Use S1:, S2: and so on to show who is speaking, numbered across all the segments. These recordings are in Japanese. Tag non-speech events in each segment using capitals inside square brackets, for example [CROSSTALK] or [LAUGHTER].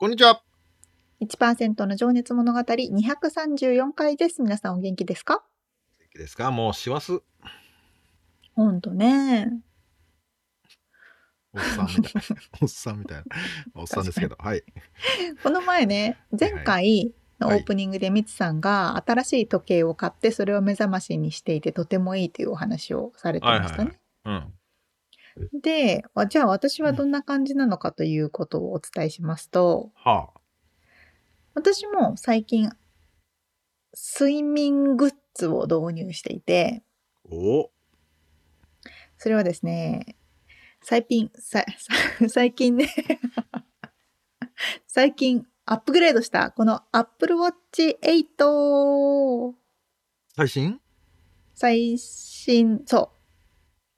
S1: こんにちは。
S2: 1%の情熱物語234回です。皆さんお元気ですか？
S1: 元気ですか？もう師走。
S2: ほんとね。
S1: おっさんみたいな。おっさんみたいな。おっさんですけど。はい。
S2: この前ね、前回のオープニングでみつさんが新しい時計を買ってそれを目覚ましにしていてとてもいいというお話をされてましたね。はいはいはい、うん。で、じゃあ私はどんな感じなのかということをお伝えしますと、はあ、私も最近、睡眠グッズを導入していて、
S1: お。
S2: それはですね、最近、さ [LAUGHS] 最近ね [LAUGHS] 最近アップグレードしたこの Apple Watch 8
S1: 最新？
S2: 最新、そう。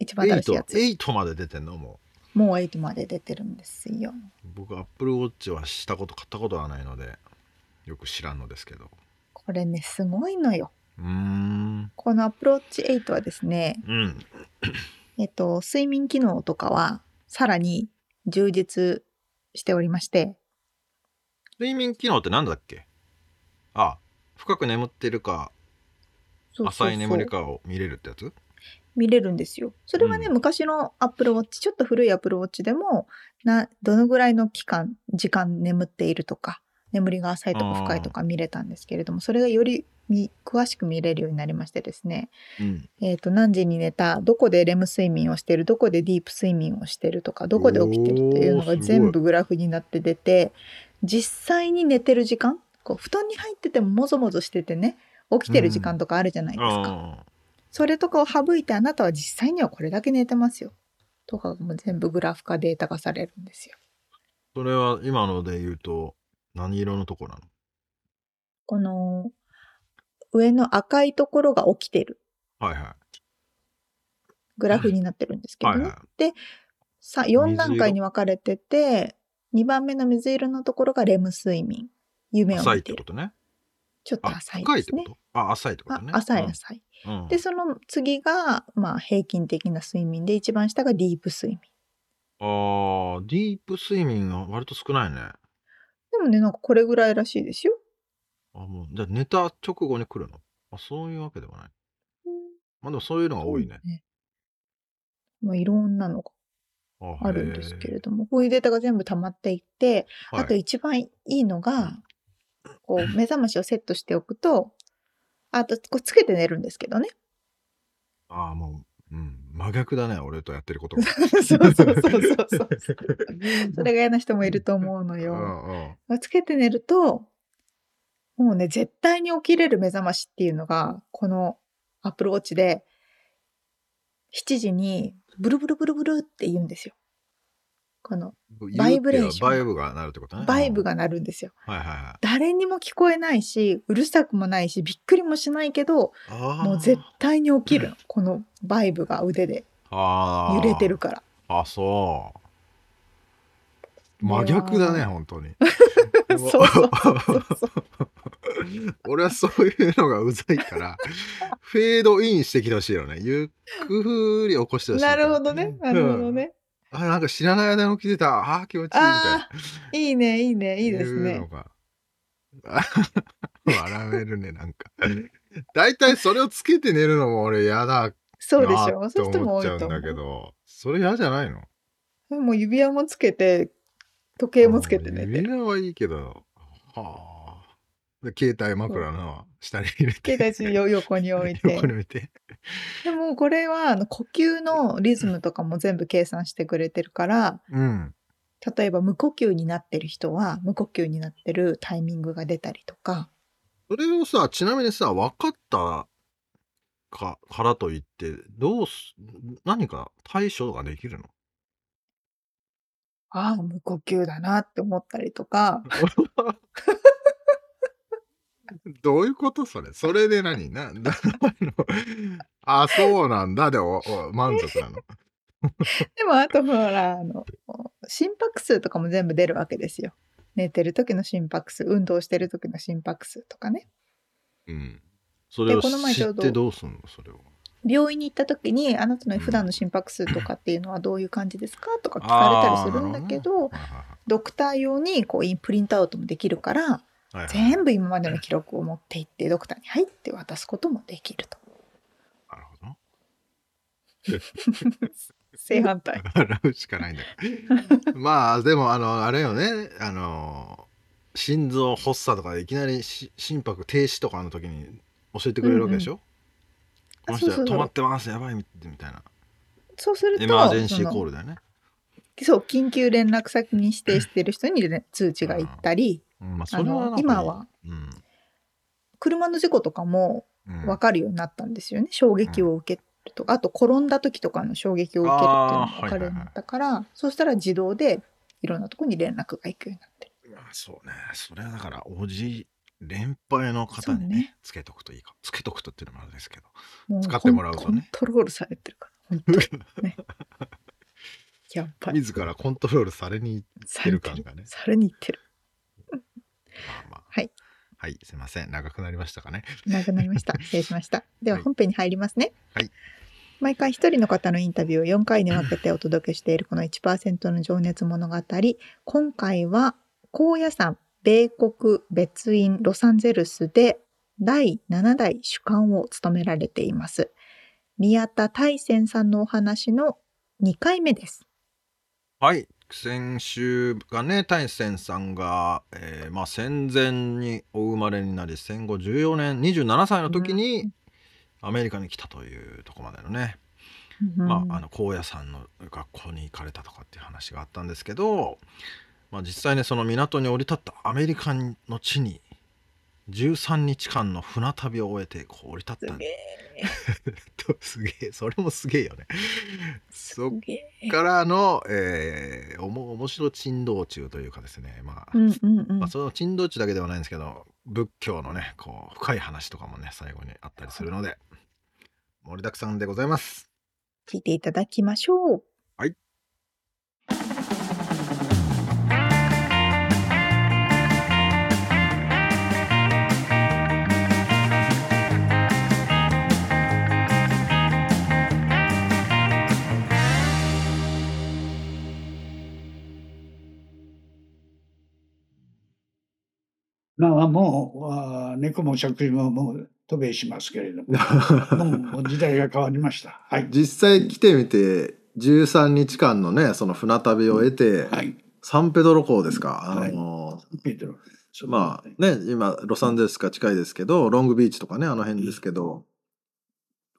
S2: 一番新しいやつ。
S1: 8, 8まで出てんの？も
S2: う。もう8まで出てるんですよ。
S1: 僕、アップルウォッチはしたこと、買ったことはないので、よく知らんのですけど。
S2: これね、すごいのよ。
S1: うん
S2: このアップルウォッチ8はですね、
S1: うん、[COUGHS]
S2: えっと、睡眠機能とかはさらに充実しておりまして。
S1: 睡眠機能って何だっけ？あ、深く眠ってるか、浅い眠りかを見れるってやつ？
S2: 見れるんですよ。それはね、うん、昔の Apple Watch、ちょっと古い Apple Watch でも、な、どのぐらいの期間、時間眠っているとか、眠りが浅いとか深いとか見れたんですけれども、それがより詳しく見れるようになりましてですね、
S1: うん、
S2: えっ、と、何時に寝た、どこでレム睡眠をしてる、どこでディープ睡眠をしてるとか、どこで起きてるっていうのが全部グラフになって出て、実際に寝てる時間、こう布団に入っててももぞもぞしててね、起きてる時間とかあるじゃないですか。うんそれとかを省いてあなたは実際にはこれだけ寝てますよ。とかも全部グラフ化データ化されるんですよ。
S1: それは今ので言うと何色のとこなの？
S2: この上の赤いところが起きてる。
S1: はいはい。
S2: グラフになってるんですけどね。はいはい、で、さ4段階に分かれてて、2番目の水色のところがレム睡眠。夢を見てる。
S1: 浅いってことね。
S2: ちょっと浅いですね。
S1: あ、浅いってことね。
S2: 浅い浅い。うん、で、その次が、まあ、平均的な睡眠で、一番下がディープ睡眠。
S1: ああ、ディープ睡眠は割と少ないね。
S2: でもね、なんかこれぐらいらしいですよ。
S1: あ、もう、じゃあ寝た直後に来るの？あ、そういうわけではない。うん、まあでもそういうのが多いね。ね
S2: まあいろんなのがあるんですけれども、こういうデータが全部溜まっていって、はい、あと一番いいのが、こう目覚ましをセットしておくと、あとこうつけて寝るんですけどね。
S1: ああ、もう、うん、真逆だね、俺とやってること
S2: そう [LAUGHS] そうそうそうそう。[LAUGHS] それが嫌な人もいると思うのよ。
S1: うん
S2: つけて寝ると、もうね、絶対に起きれる目覚ましっていうのが、このアプローチで、7時にブルブルブルブルって言うんですよ。このバイブレーション。
S1: バイブが鳴るってことね。
S2: バイブが鳴るんですよ。
S1: はいはいはい。
S2: 誰にも聞こえないし、うるさくもないし、びっくりもしないけど、もう絶対に起きるこのバイブが腕で揺れてるから。
S1: あ、そう。真逆だね、本当に。[LAUGHS]
S2: そうそうそう [LAUGHS]
S1: 俺はそういうのがうざいから、[LAUGHS] フェードインしてきてほしいよね。ゆっくり起こしてほしい。
S2: なるほどね。なるほどね。
S1: あ、なんか知らない間に起きてた。ああ、気持ちいいみたいな。
S2: いいね、いいね、いいですね。[LAUGHS]
S1: 笑えるね、なんか。大体それをつけて寝るのも俺嫌だ
S2: そうでしょ。そう
S1: いう人も多いうんだけど、それ嫌じゃないの？
S2: でも指輪もつけて、時計もつけて寝て
S1: 指輪はいいけど、はあ。で携帯枕の下に入れて。
S2: 携帯よ横に置いて
S1: 横に置いて。[LAUGHS]
S2: でもこれはあの呼吸のリズムとかも全部計算してくれてるから
S1: うん。
S2: 例えば無呼吸になってる人は無呼吸になってるタイミングが出たりとか
S1: それをさ、ちなみにさ、分かったかからといって、どうす、何か対処ができるの？
S2: ああ無呼吸だなって思ったりとか [LAUGHS] [LAUGHS]
S1: どういうことそれ？それで何？な、[LAUGHS] なあそうなんだ。で、おお満足なの？[LAUGHS]
S2: でもあとほらあの心拍数とかも全部出るわけですよ。寝てる時の心拍数運動してる時の心拍数とかね
S1: うん。それを知ってどうすんの？それを。
S2: 病院に行った時にあなたの普段の心拍数とかっていうのはどういう感じですか？とか聞かれたりするんだけどドクター用にこうインプリントアウトもできるから
S1: どはいはいはい
S2: 全部今までの記録を持って行ってドクターに入って渡すこともできると。
S1: なるほど。[LAUGHS] [LAUGHS]
S2: 正反対。
S1: 笑うしかないんだよ。まあでもあのあれよねあの心臓発作とかでいきなりし心拍停止とかの時に教えてくれるわけでしょ、この人
S2: そうそうそう
S1: 止まってますやばいみみたいな
S2: そうすると
S1: エマージェンシーコールだよね。
S2: そう緊急連絡先に指定してる人に連通知が行ったり、
S1: うんまあ、それは
S2: 今は。
S1: うん。
S2: 車の事故とかも
S1: うん。
S2: 分かるようになったんですよね、衝撃を受けると。かあと転んだ時とかの衝撃を受けるっていうのも分かるようになったから、そうしたら自動でいろんなところに連絡が行くようになってる。
S1: まあそうね。それはだからおじ連敗の方にね
S2: ね。
S1: つけとくといいかつけとくとっていうのもあれですけど。
S2: も
S1: 使ってもらうとね。
S2: コントロールされてるから本当に。ね。[LAUGHS] やっぱり。
S1: 自らコントロールされにいってる感がね。
S2: されにいってる。
S1: まあまあ。
S2: はい。
S1: はいすいません。長くなりましたかね。
S2: なくなりました。[LAUGHS] 失礼しました。では
S1: はい。
S2: 本編に入りますね。
S1: はい。
S2: 毎回一人の方のインタビューを4回に分けてお届けしているこの1%の情熱物語。今回は高野山米国別院ロサンゼルスで第7代主幹を務められています。宮田大泉さんのお話の2回目です。
S1: はい先週がね大泉さんが、えーまあ、戦前にお生まれになり戦後14年27歳の時にアメリカに来たというところまでのね、まあ、あの高野山の学校に行かれたとかっていう話があったんですけど、まあ、実際ねその港に降り立ったアメリカの地に13日間の船旅を終えてこう降り立ったん
S2: すげえ。[LAUGHS]
S1: とすげえ。それもすげえよね。そっからの、えー、おも面白珍道中というかですね。まあ、
S2: うんうんうん。
S1: まあ、その珍道中だけではないんですけど仏教のねこう深い話とかもね最後にあったりするので盛りだくさんでございます。
S2: 聞いていただきましょう。
S1: はい。
S3: まあもうあー猫も食事ももう渡米しますけれどももう時代が変わりました。はい。
S1: 実際来てみて13日間のねその船旅を得て、
S3: はい。
S1: サンペドロ港ですか、
S3: はい
S1: あの
S3: ペテロ。そう
S1: まあね今ロサンゼルスが近いですけどロングビーチとかねあの辺ですけど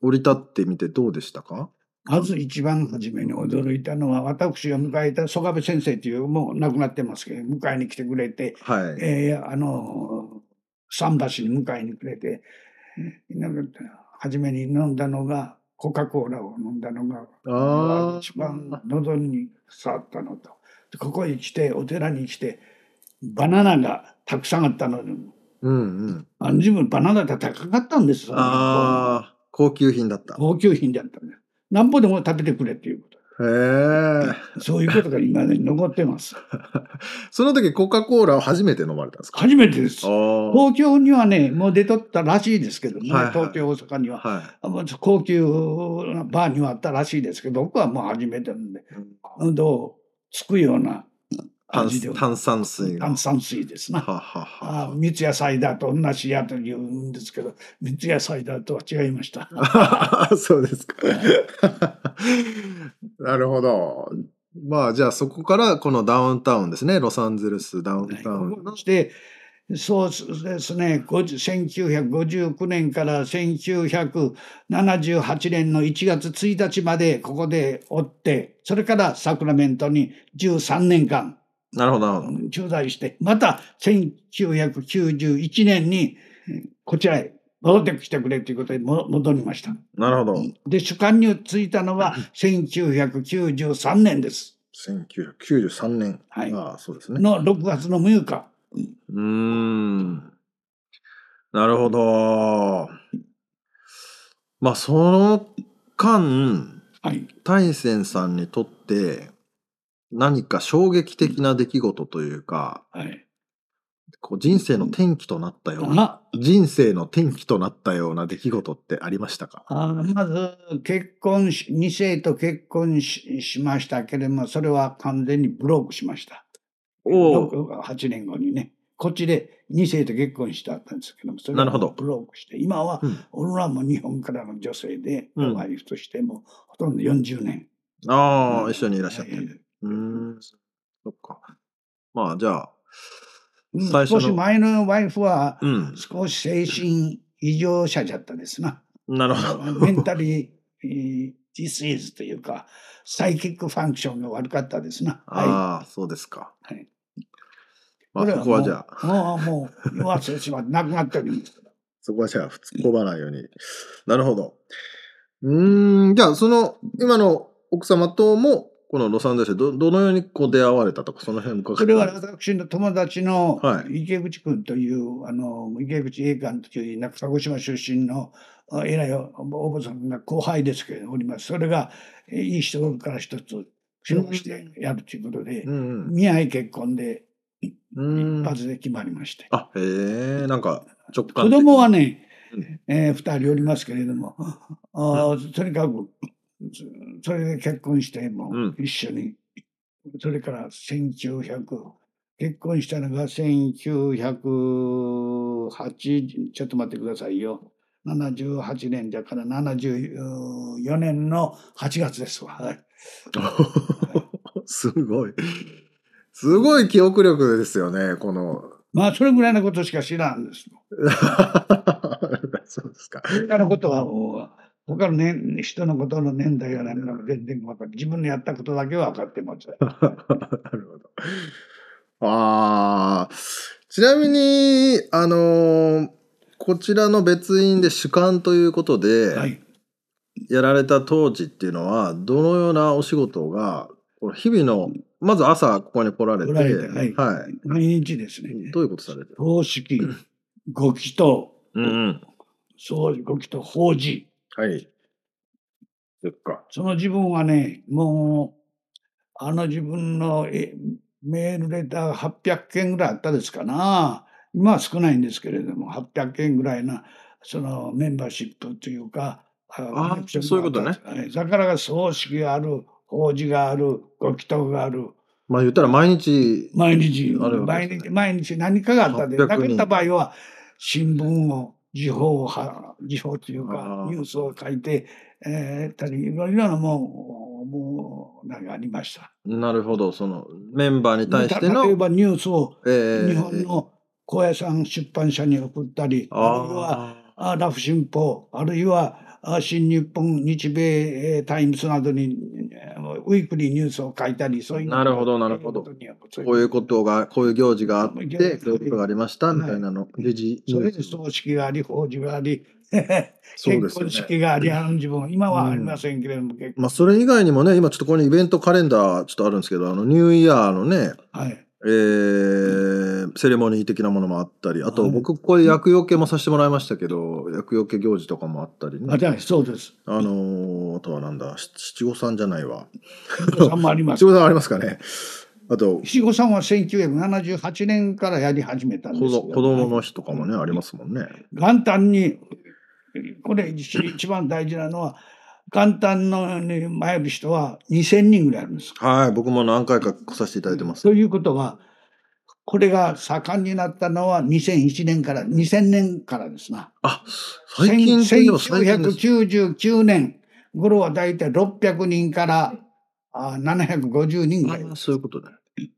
S1: 降り立ってみてどうでしたか？
S3: まず一番初めに驚いたのは私が迎えた曽我部先生というもう亡くなってますけど迎えに来てくれて、
S1: はい、
S3: えーあの桟橋に迎えにくれてなんか初めに飲んだのがコカ・コーラを飲んだのが一番喉に触ったのと。でここに来てお寺に来てバナナがたくさんあったので
S1: うんうん。
S3: 自分バナナが高かったんですよ。
S1: ああ高級品だった。
S3: 高級品だったんですなんぼでも食べてくれっていうこと。
S1: へえ
S3: そういうことが今までに残ってます。[LAUGHS]
S1: その時コカ・コーラを初めて飲まれたんですか？
S3: 初めてです。東京にはねもう出とったらしいですけどね、
S1: はい。はい
S3: 東京大阪には。
S1: は
S3: あもう高級なバーにはあったらしいですけど僕はもう初めてなんで
S1: い
S3: どうつくような
S1: 炭酸水が。
S3: 炭酸水ですな。
S1: ははは
S3: あ三ツ矢サイダーと同じやと言うんですけど三ツ矢サイダーとは違いました。
S1: は [LAUGHS] そうですか。[LAUGHS] なるほど。まあじゃあそこからこのダウンタウンですね。ロサンゼルスダウンタウンの。
S3: そして、そうですね、50 1959年から1978年の1月1日までここでおって、それからサクラメントに13年間
S1: なるほど、なるほど。
S3: 駐在して、また1991年にえこちらへ戻ってきてくれということでも戻りました。
S1: なるほど。
S3: で、主幹についたのが1993年です。
S1: 1993年。
S3: はい
S1: ああ、そうですね。
S3: の6月の6日。
S1: うーん。なるほど。まあ、その間、
S3: はい。
S1: 大仙さんにとって何か衝撃的な出来事というか、
S3: はい。
S1: こう人生の転機となったような、
S3: あ
S1: 人生の転機となったような出来事ってありましたか？
S3: あまず、結婚し、2世と結婚ししましたけれども、それは完全にブロックしました。
S1: お
S3: 6 8年後にね。こっちで2世と結婚したんですけども、それ
S1: なるほど
S3: をブロックして、今は、
S1: うん
S3: 俺らも日本からの女性で、
S1: うん
S3: ワイフとしても、ほとんど40年。
S1: ああ、一緒にいらっしゃって。
S3: え
S1: うーん。そっか。まあ、じゃあ、
S3: うん
S1: 最初の
S3: 少し前のワイフは、
S1: うん。
S3: 少し精神異常者じゃったですな。
S1: なるほど。
S3: メンタリー、ディスイズというか、サイキックファンクションが悪かったですな。は
S1: ああ、そうですか。
S3: い。はい、
S1: まあ、そこはじゃあ、
S3: あ。もう、もう、忘れてしまって、亡くなっております。
S1: そこはじゃあ、突っ込まないように。なるほど。うーん、じゃあ、その、今の奥様とも、このロサンゼルスでど、どのようにこう出会われたとか、その辺伺って
S3: それは私の友達の
S1: はい
S3: 池口君という、あの、池口栄館という、なんか鹿児島出身のあ偉いおお坊さんが後輩ですけどおります。それが、えいい人から一つ、勝負してやるということで
S1: う、ん
S3: 見合い結婚で
S1: うん。
S3: 一発で決まりまして。
S1: あ、へえ、なんか直感
S3: 子
S1: 的
S3: 供はね
S1: うん、
S3: えー二人おりますけれども、あーとにかく、それで結婚して、も
S1: うん
S3: う一緒に、それから1900、結婚したのが1908、ちょっと待ってくださいよ。78年だから74年の8月ですわ。はい、[LAUGHS]
S1: すごい。すごい記憶力ですよね、この。
S3: まあ、それぐらいのことしか知らんです。[LAUGHS]
S1: そうですか。
S3: 他のことはもう、他の、ね、人のことの年代が何なのか全然分かる。自分のやったことだけは分かってます。[LAUGHS]
S1: なるほど。ああ、ちなみに、あのーこちらの別院で主幹ということで、
S3: はい。
S1: やられた当時っていうのは、どのようなお仕事が、日々の、まず朝ここに来られて、
S3: れてはい
S1: はい。
S3: 毎日ですね。
S1: どういうことされてる
S3: 葬式、ご祈祷、
S1: うんうん。
S3: 葬儀、ご祈祷、法事。
S1: はい。そっか。
S3: その自分はね、もう、あの自分のえメールレター800件ぐらいあったですかな。今は少ないんですけれども、800件ぐらいな、そのメンバーシップというか、
S1: あ
S3: コネクション
S1: そういうことね
S3: だからが葬式がある、法事がある、ご祈祷がある、
S1: まあ言ったら毎日、
S3: 毎日、
S1: あるわけ
S3: 毎日、毎日何かがあったで、
S1: 800
S3: なか
S1: 人
S3: った場合は、新聞を、時報をは、時報という
S1: あ
S3: か、
S1: ー
S3: ニュースを書いて、えー、たり、いろいろなもう、もう、なんかありました。
S1: なるほど、そのメンバーに対して
S3: た
S1: の、
S3: 例えばニュースを
S1: えー
S3: 日本の高野山出版社に送ったり、あるいは、ラフ新報、あるいは、あ新日本、日米えータイムズなどに、えーウィークリーニュースを書いたり、そういうの
S1: なるほどなるほど。こういうことが、こういう行事があって、こういうことがありました、みたいなの、時事
S3: それで葬式があり、法事があり、[LAUGHS] 結婚。式があり、あの自分、今はありませんけれども、結婚
S1: まあ、それ以外にもね、今ちょっとここにイベントカレンダーちょっとあるんですけど、あの、ニューイヤーのね、
S3: はい。
S1: えーセレモニー的なものもあったり、あと
S3: はい
S1: 僕、これ厄除けもさせてもらいましたけど、厄除け行事とかもあったりね。
S3: あ、じゃあそうです。
S1: あのーあとはなんだ、し七五三じゃないわ。
S3: 七五三もあります
S1: 七。五三ありますかね。あと、
S3: 七五三は1978年からやり始めたんですよ
S1: 子ど子供の日とかもね、ありますもんね。
S3: 元旦に、これ一一番大事なのは、元旦のに参る人は2000人ぐらいあるんです。
S1: はい、僕も何回か来させていただいてます。
S3: ということは、これが盛んになったのは2001年から、2000年からですな。
S1: あ、最近といえば最近です。
S3: 1999年頃はだいたい600人からあ750人ぐらい。
S1: あそういうことね。じ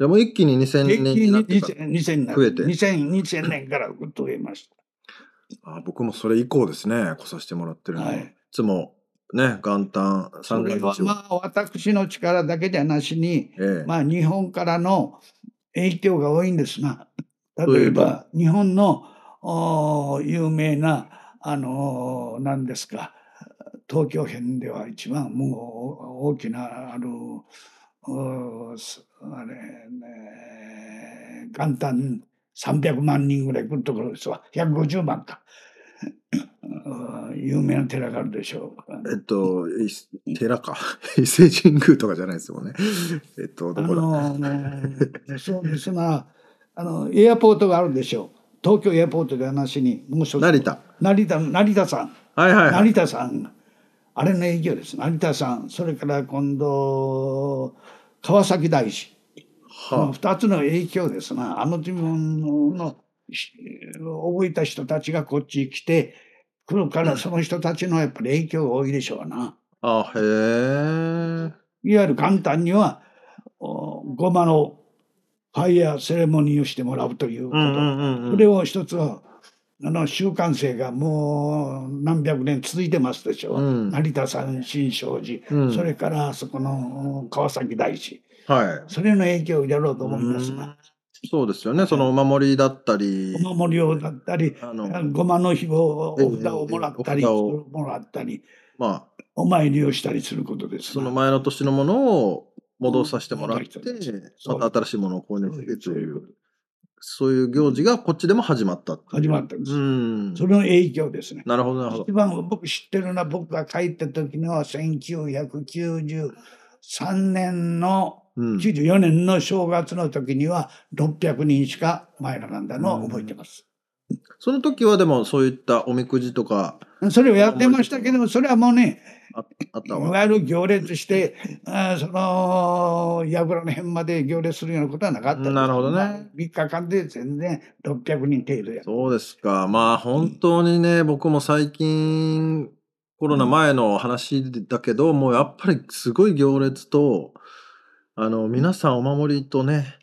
S1: ゃあもう一気に2000年になってから。
S3: 2000にな
S1: 増えて
S3: 2000 2000年からぐっと増えまし
S1: あ僕もそれ以降ですね、来させてもらってるのは。
S3: はい
S1: い、つもね、元旦
S3: た。そ
S1: 三
S3: れは
S1: が日を。
S3: まあ私の力だけじゃなしに、
S1: ええ
S3: まあ日本からの影響が多いんですな。
S1: というと
S3: 例えば日本の有名なあのー何ですか東京編では一番もう大きなあのあれね元旦300万人ぐらい来るところですわ150万かうん有名な寺があるでしょう。
S1: えっと、い寺か。[LAUGHS] 伊勢神宮とかじゃないですよね。えっと、
S3: あ
S1: どこだ、
S3: のーそうですが、あの、エアポートがあるでしょう。東京エアポートで話に、もう
S1: 成田。
S3: 成田、成田さん。
S1: はいはいはい。
S3: 成田さん。あれの影響です。成田さん。それから今度、川崎大師。この
S1: は
S3: 二つの影響ですな。あの自分のし覚えた人たちがこっち来て、来るからその人たちのやっぱり影響が多いでしょうな。
S1: あ。あ、へえ。
S3: いわゆる簡単には、おごまのファイヤーセレモニーをしてもらうということ。それを一つは、あの習慣性がもう何百年続いてますでしょう。
S1: うん
S3: 成田山新勝寺、
S1: うん
S3: それからあそこの川崎大師、
S1: はい。
S3: それの影響をやろうと思いますが、
S1: そうですよね。そのお守りだったり
S3: お、守りをだったり、
S1: あの、
S3: ごまの日をお札をもらったり、もらったり、
S1: まあ、
S3: お参りをしたりすることですな。
S1: その前の年のものを戻させてもらって、また新しいものを購入してという、そういう行事がこっちでも始まった
S3: 始まったんです。
S1: うん。
S3: それの影響ですね。
S1: なるほど、なるほど
S3: 一。番僕知ってるのは僕が帰った時のは1993年の
S1: うん、
S3: 94年の正月の時には600人しか参らなんだのを覚えてます。
S1: その時はでもそういったおみくじとか
S3: それをやってましたけどそれはもうね
S1: ああった
S3: い
S1: わ。
S3: わゆる行列してあーその櫓の辺まで行列するようなことはなかった
S1: なるほどね。
S3: 3日間で全然600人程度や。
S1: そうですか。まあ本当にね、僕も最近、コロナ前の話だけど、もうやっぱりすごい行列と、あの、皆さんお守りとね、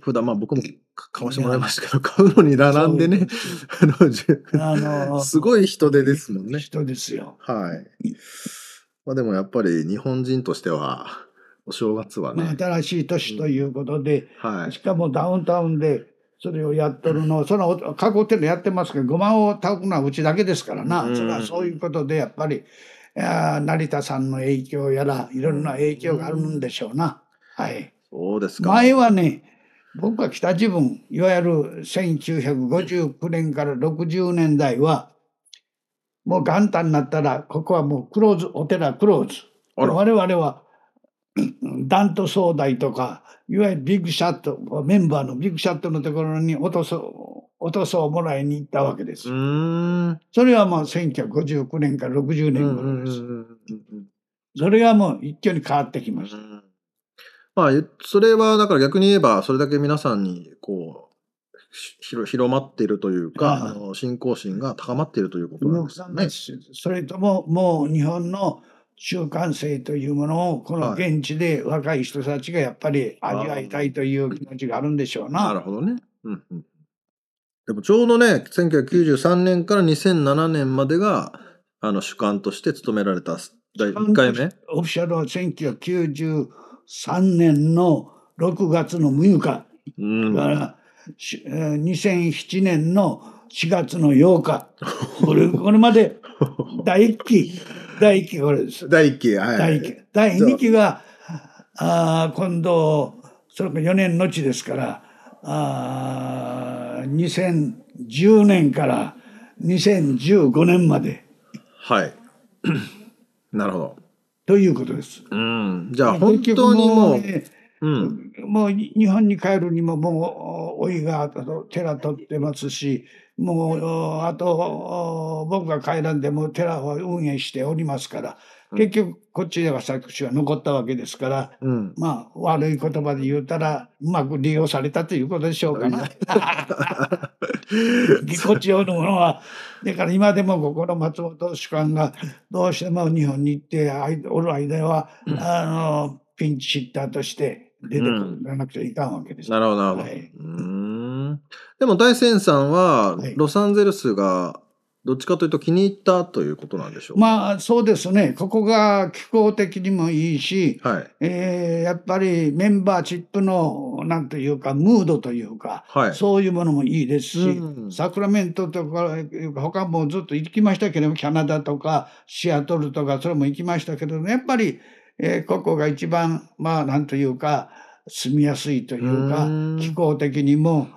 S1: お札、まあ僕も買わしてもらいましたけど、買うのに並んでね、[LAUGHS] あの、じ
S3: あの
S1: すごい人手ですもんね。
S3: 人ですよ。
S1: はい。まあでもやっぱり日本人としては、お正月は
S3: まあ、
S1: ね、
S3: 新しい年ということで、
S1: はい。
S3: しかもダウンタウンでそれをやっとるの、その過去っていうのやってますけど、ごまを炊くのはうちだけですからな、
S1: うん
S3: それはそういうことでやっぱり、成田さんの影響やら、いろんな影響があるんでしょうな。はい。
S1: そうですか。
S3: 前はね、僕は北自分、いわゆる1959年から60年代は、もう元旦になったら、ここはもうクローズ、お寺クローズ。我々は、ダント総代とか、いわゆるビッグシャット、メンバーのビッグシャットのところに落とそ、落とそをもらいに行ったわけです。それはもう1959年から60年頃です。それがもう一挙に変わってきました。
S1: うんまあ、それはだから逆に言えば、それだけ皆さんにこう、ひ広広まっているというか、
S3: あ
S1: の信仰心が高まっているということなんですよね。
S3: それとももう日本の習慣性というものをこの
S1: はい
S3: 現地で若い人たちがやっぱり味わいたいという気持ちがあるんでしょうな。
S1: なるほどね。うんうん、でもちょうどね、1993年から2007年までが、あの主幹として務められた第1回目。
S3: オフィシャルは1993年の6月の6日
S1: うん
S3: だから、しえー2007年の4月の8日これこれまで第1期第1期これです。
S1: 第1期、はい。
S3: 第一期第2期があー今度それから4年のちですからあー2010年から2015年まで
S1: はい。[COUGHS] なるほど。
S3: ということです。
S1: うん。じゃあ本当にもう、
S3: 結局ね
S1: うん。
S3: もう日本に帰るにももうおいが寺取ってますしもうあと僕が帰らんでも寺を運営しておりますから結局こっちでは作詞は残ったわけですから
S1: うん。
S3: まあ悪い言葉で言うたらうまく利用されたということでしょうかな。ぎこちよのものはだから今でもここの松本主幹がどうしても日本に行っておる間は、あのピンチヒッターとして出てくらなくちゃいかんわけです。
S1: なるほど、なるほど。
S3: はいう
S1: ーん。でも大仙さんは
S3: はい、
S1: ロサンゼルスが、どっちかというと気に入ったということなんでしょうか？
S3: まあそうですね。ここが気候的にもいいし、
S1: はい。
S3: えーやっぱりメンバーシップのなんというかムードというか、
S1: はい。
S3: そういうものもいいですし、
S1: うん
S3: サクラメントとか他もずっと行きましたけれどもキャナダとかシアトルとかそれも行きましたけどやっぱり、えーここが一番まあなんというか住みやすいというか
S1: うん
S3: 気候的にもお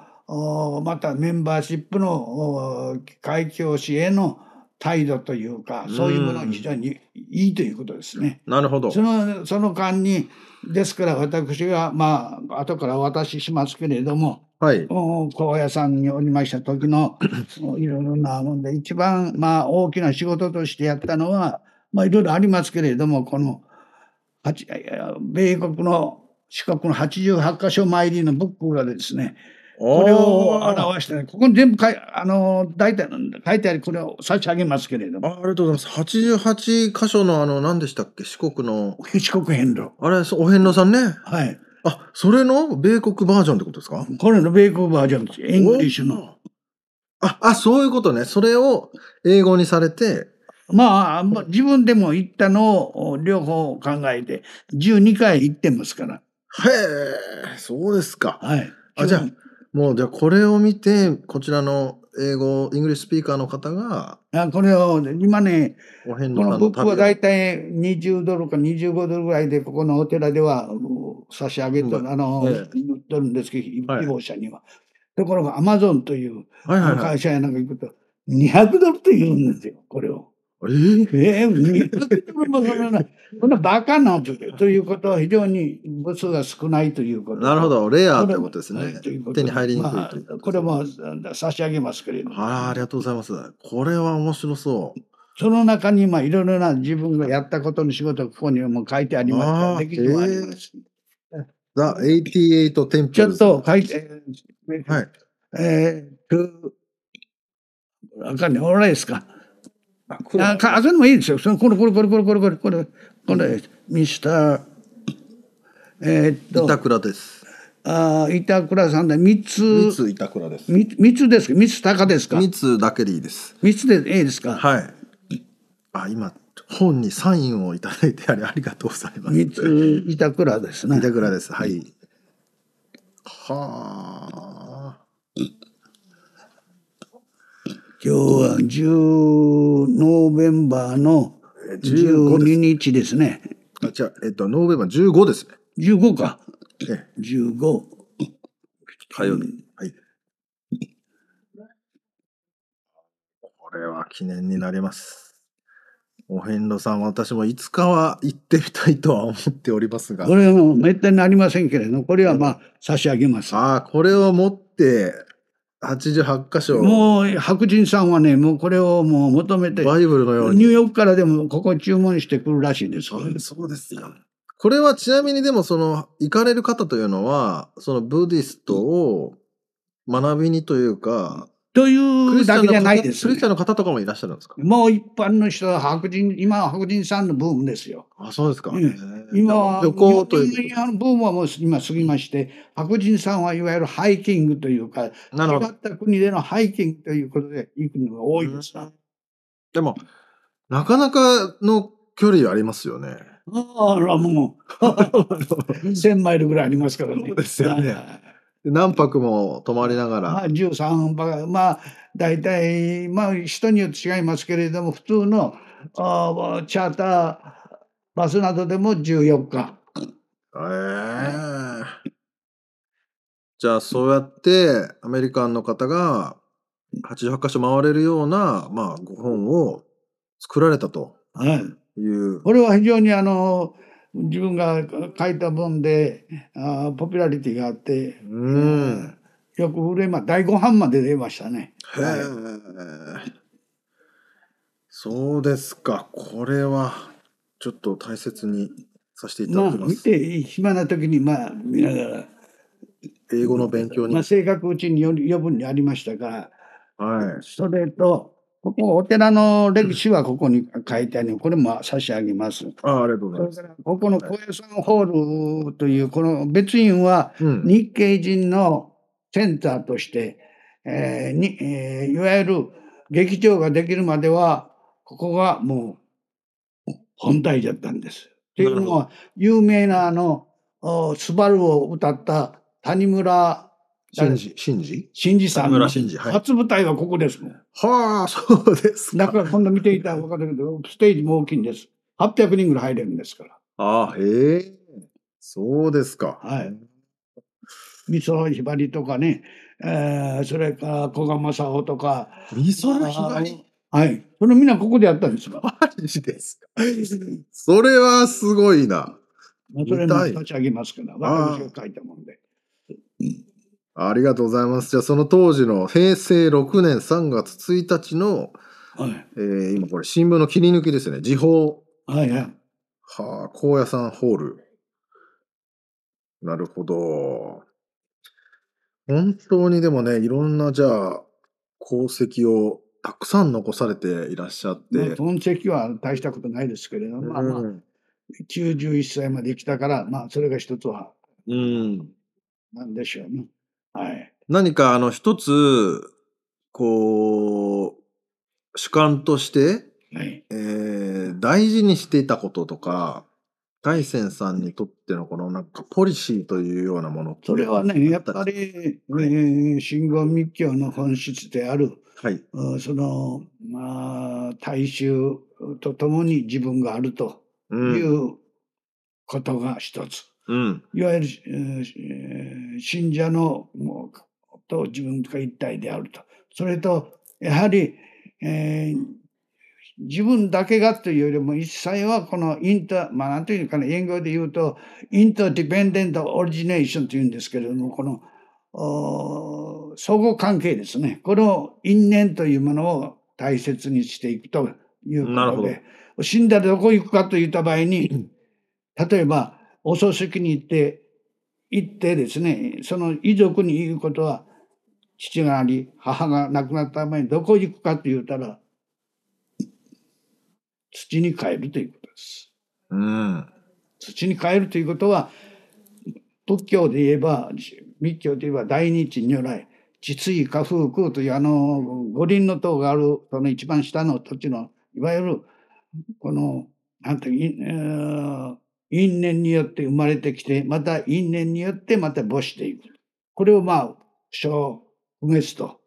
S3: またメンバーシップのお海峡市への態度というかそういうものが非常にいいということですね。
S1: なるほど。
S3: そのその間にですから私がまあ後からお渡ししますけれども
S1: はい。
S3: お高野山におりました時のその [COUGHS] いろいろなもんで一番まあ大きな仕事としてやったのはまあいろいろありますけれどもこの八米国の四国の88箇所参りのブックがですねこれを表してねここに全部かいあの大体書いてありこれを差し上げますけれども
S1: あありがとうございます。88箇所のあの、何でしたっけ？四国の、
S3: 四国遍路
S1: あれ、そうお遍路さんね。
S3: はい
S1: あ、それの米国バージョンってことですか？
S3: これの米国バージョンです English の。
S1: あ、あ、そういうことね。それを英語にされて、
S3: まあ、まあ自分でも行ったのを両方考えて、12回行ってますから。
S1: へえ、そうですか。
S3: はい。
S1: あじゃあもう、じゃあこれを見て、こちらの英語、 English speaker の方が、
S3: あこれを、今ね、
S1: お遍路さんの
S3: このブックはだいたい20ドルか25ドルぐらいで、ここのお寺では差し上げと、
S1: うん
S3: あの、
S1: ええ
S3: 言っとるんですけど、
S1: はい
S3: 希望者には。ところが、アマゾンという
S1: はいはいはい。
S3: 会社やなんか行くと、200ドルと言うんですよ、これを。
S1: えー
S3: ええ200ドルもそんな、[LAUGHS] こんなバカなということは非常に部数が少ないということ。
S1: なるほど、レアということですね手に入りにくい
S3: まあ
S1: ということです
S3: これも差し上げますけれども。
S1: ああ、ありがとうございます。これは面白そう。
S3: その中にまあいろいろな自分がやったことの仕事がここにも書いてありますから、
S1: あー
S3: 歴史もあります。
S1: The 88 Temples。
S3: ちょっと書いて、
S1: はい。
S3: えー、と、あかんね、おらですか？
S1: あ、
S3: あ、か、あかんのもいいですよ。そのこれ、これ、これ、これ、これ、これ、これ、これ、ミスター、えーっと、
S1: 板倉です。
S3: あー板倉さんで、三つ、
S1: 三つ板倉です。
S3: み三つですか？三つ高ですか？
S1: 三つだけでいいです。
S3: 三つでいいですか？
S1: はい。あ、今、本にサインをいただいてありありがとうございます。
S3: 三つ板倉ですね。
S1: 板倉です。はい。はあ。
S3: 今日は10ノーベンバーの
S1: 15
S3: 12日ですね。
S1: あ、じゃあ、えっと、ノーベンバー15ですね。
S3: 15か。
S1: ええ、
S3: 15。
S1: 火曜日。はい。これは記念になります。お遍路さん、私もいつかは行ってみたいとは思っておりますが。
S3: これはもうめったになりませんけれど、これはまあ差し上げます。
S1: ああ、これを持って、88箇所、
S3: もう白人さんはね、もうこれをもう求めて、
S1: バイブルのように。
S3: ニューヨークからでもここ注文してくるらしいです。
S1: そうですよ。これはちなみにでもその行かれる方というのはそのブディストを学びにというか
S3: というだけじゃない
S1: 方
S3: です
S1: クリスチャンの方とかもいらっしゃるんですか？
S3: もう一般の人は白人、今は白人さんのブームですよ。
S1: あそうですか、
S3: うん今は、
S1: 旅行という
S3: ブームはもう今過ぎまして、白人さんはいわゆるハイキングというか、
S1: な
S3: 違った国でのハイキングということで行くのが多いですな。
S1: でもなかなかの距離ありますよね。
S3: あら、もう、[LAUGHS] 1000マイルぐらいありますからね。
S1: そうですよね何泊も泊まりながら、
S3: まあ、13泊、まあ、大体、まあ、人によって違いますけれども、普通のあチャーターバスなどでも14日。
S1: へえじゃあそうやってアメリカンの方が88箇所回れるような、まあ、ご本を作られたと
S3: はい。
S1: いう。
S3: これは非常にあの、自分が書いた本で、あポピュラリティがあって、
S1: うん。
S3: よく売れま、第5版まで出ましたね。
S1: へえ。そうですか。これはちょっと大切にさせていた
S3: まあ、
S1: だきます。
S3: 見て、暇な時に、まあ、見ながら、
S1: 英語の勉強に。
S3: まあ、正確うちにより余分にありましたから、
S1: はい。
S3: それと、ここ、お寺の歴史はここに書いてあるこれも差し上げます。
S1: あありがとうございます。
S3: ここの高野山ホールという、この別院は
S1: うん。
S3: 日系人のセンターとして、えーにえーいわゆる劇場ができるまでは、ここがもう本体だったんです。っていうのは、有名なあの、おスバルを歌った谷村
S1: 新次、新次
S3: 新次さんの
S1: 谷村新次。はい。
S3: 初舞台はここですもん。
S1: はあ、そうですか。
S3: だから今度見ていたら分かるけど、ステージも大きいんです。800人ぐらい入れるんですから。
S1: ああ、へえ。そうですか。
S3: はい。味噌ひばりとかね、えーそれから古賀正夫とか、
S1: 味噌のひばり？
S3: はい。それみんなここでやったんですよ。
S1: マジですか。それはすごいな。
S3: まあそれも立ち上げますから、
S1: ああ
S3: 私が書いたもんで。
S1: ありがとうございます。じゃあその当時の平成6年3月1日の、
S3: はい。
S1: えー今これ新聞の切り抜きですね。時報。
S3: はいはい。
S1: はあ、高野山ホール。なるほど。本当にでもね、いろんなじゃあ功績をたくさん残されていらっしゃって。
S3: まあ、痕跡は大したことないですけれども、まあまあ、
S1: うん
S3: 91歳まで生きたから、まあ、それが一つは、
S1: うん
S3: なんでしょうね。はい。
S1: 何かあの一つこう主観として、
S3: はい。
S1: えー大事にしていたこととか大仙さんにとってのこのなんかポリシーというようなもの
S3: それはね、やっぱ
S1: り、
S3: り、えー、真言密教の本質である、
S1: はい
S3: うんその、まあ、大衆とともに自分があると
S1: う
S3: い
S1: ん
S3: うことが一つ。
S1: うん
S3: いわゆる、えーえー信者のと自分が一体であると。それと、やはり、えー自分だけがというよりも一切はこのインター、まあなんていうのかな、英語で言うと、インターディペンデントオリジネーションというんですけれども、この、お相互関係ですね。この因縁というものを大切にしていくということで、死んだらどこ行くかといった場合に、例えば、お葬式に行って、行ってですね、その遺族に言うことは、父があり、母が亡くなった前にどこ行くかと言ったら、土に帰るということです。
S1: うん
S3: 土に帰るということは、仏教で言えば、密教で言えば大日如来、地水火風空というあの五輪の塔があるその一番下の土地の、いわゆる、この、なんていう、えー因縁によって生まれてきて、また因縁によってまた没していく。これをまあ、小不滅と、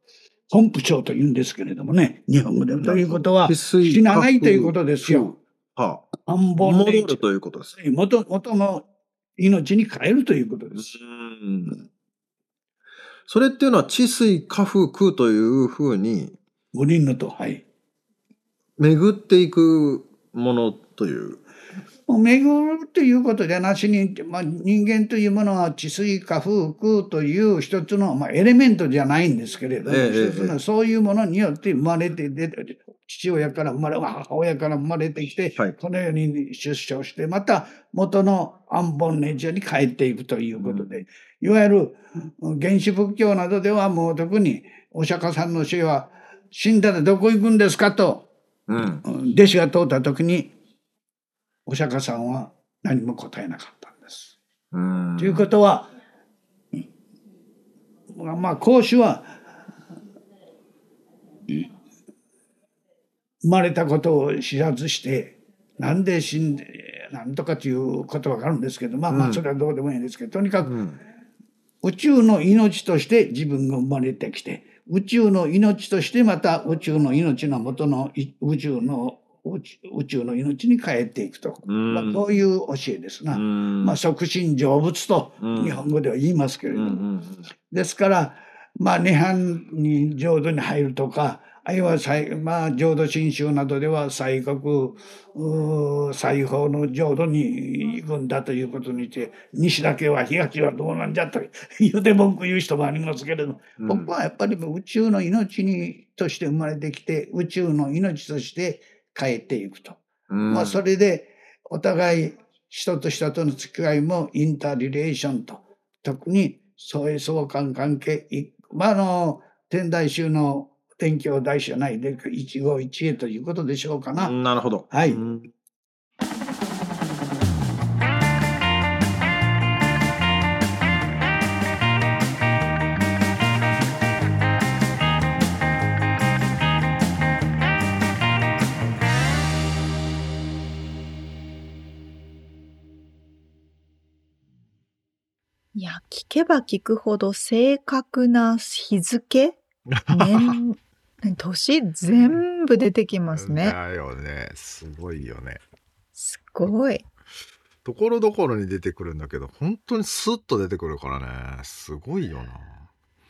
S3: 本不長と言うんですけれどもね、日本語で。ということは、死なないということですよ。
S1: はあ、
S3: 安本
S1: 戻
S3: 霊
S1: るということです。
S3: 元元の命に変えるということです。
S1: うんそれっていうのは地水火風空というふうに
S3: 五輪のと、はい。
S1: 巡っていくものという。
S3: もう巡るということでなしに、まあ、人間というものは地水火風空という一つの、まあ、エレメントじゃないんですけれども、
S1: ええ
S3: 一つのそういうものによって生まれて出て父親から生まれ母親から生まれてきて、
S1: はい。
S3: この世に出生してまた元の安本ネジャに帰っていくということで、いわゆるうん原始仏教などではもう特にお釈迦さんの教えは死んだらどこ行くんですかと
S1: うん。
S3: うん。弟子が通った時にお釈迦さんは何も答えなかったんです。
S1: うん。
S3: ということは、うん。まあまあ孔子はうん生まれたことを知らずしてなんで死んでなんとかという言葉があるんですけどまあま
S1: うん。
S3: あそれはどうでもいいんですけどとにかく
S1: うん。
S3: 宇宙の命として自分が生まれてきて宇宙の命としてまた宇宙の命の元のい宇宙の宇宙の命に帰っていくと、
S1: うん。
S3: まあ、こういう教えですな。
S1: うん。
S3: まあ、即身成仏と
S1: うん。
S3: 日本語では言いますけれども、ですから、まあ、涅槃に浄土に入るとかあるいは最、まあ、浄土真宗などでは西国西方の浄土に行くんだということにして西だけは東はどうなんじゃと言うて文句言う人もありますけれども、
S1: うん。
S3: 僕はやっぱり宇宙の命にとして生まれてきて宇宙の命として帰っていくと。
S1: うん
S3: まあ、それでお互い人と人との付き合いもインターリレーションと特にそういう相関関係いまああの天台宗の天教大師はないで一期一会ということでしょうかな。
S1: なるほど。
S3: はい
S1: うん
S2: 聞けば聞くほど正確な日付？年、[LAUGHS] 年？全部出てきますね。
S1: だよね。すごいよね。
S2: すごい。
S1: ところどころに出てくるんだけど、本当にスッと出てくるからね。すごいよな。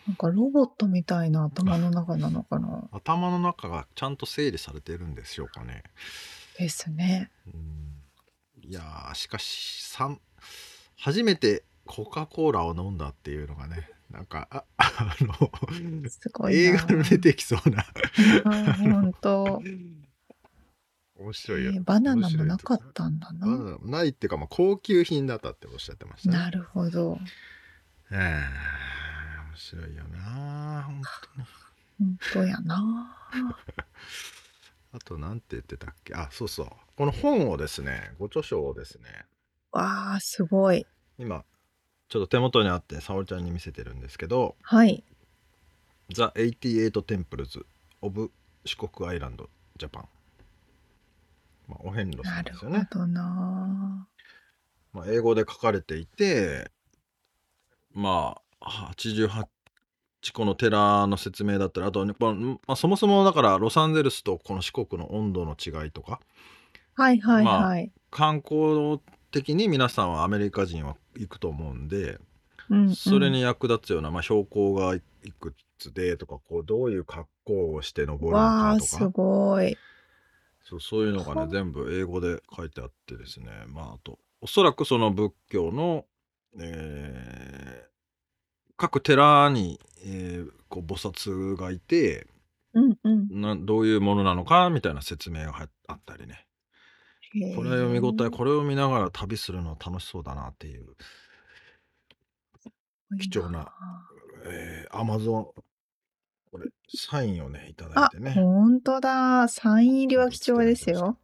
S2: なんかロボットみたいな頭の中なのかな。
S1: 頭の中がちゃんと整理されてるんでしょうかね。
S2: ですね。
S1: うんいやーしかし初めてコカ・コーラを飲んだっていうのがねなんかああの
S2: すごいな。
S1: 映画に出てきそうな
S2: 本当、
S1: 面白いよ、
S2: えーバナナもなかったんだ
S1: バナ
S2: な。
S1: ナもないっていうか、まあ、高級品だったっておっしゃってましたね
S2: なるほど。
S1: ええ面白いよな本当に
S2: 本当やな。[LAUGHS]
S1: あとなんて言ってたっけ？あそうそうこの本をですねご著書をですね
S2: わあ、すごい。
S1: 今ちょっと手元にあって沙織ちゃんに見せてるんですけど
S2: はい。
S1: 「The 88 Temples of 四国アイランドジャパン」まあ、お遍路さ
S2: なんるほ
S1: ですよね、
S2: どな。
S1: まあ、英語で書かれていてまあ88個の寺の説明だったりあとはね、まあまあ、そもそもだからロサンゼルスとこの四国の温度の違いとか
S2: はいはい
S1: まあ
S2: はい。
S1: 観光的に皆さんはアメリカ人は行くと思うんで
S2: うんうん。
S1: それに役立つような、まあ、標高がいくつでとかこうどういう格好をして登るのかとか。
S2: すごい。
S1: そうそういうのが
S2: は
S1: ね全部英語で書いてあってですね。まああとおそらくその仏教の、えー各寺に、えーこう菩薩がいて
S2: うんうん。
S1: などういうものなのかみたいな説明がはあったりねこれを見応えこれを見ながら旅するの楽しそうだなっていう貴重なえー、アマゾンこれサインをねいただい
S2: あ
S1: て、ね
S2: 本当だ。サイン入りは貴重ですよ。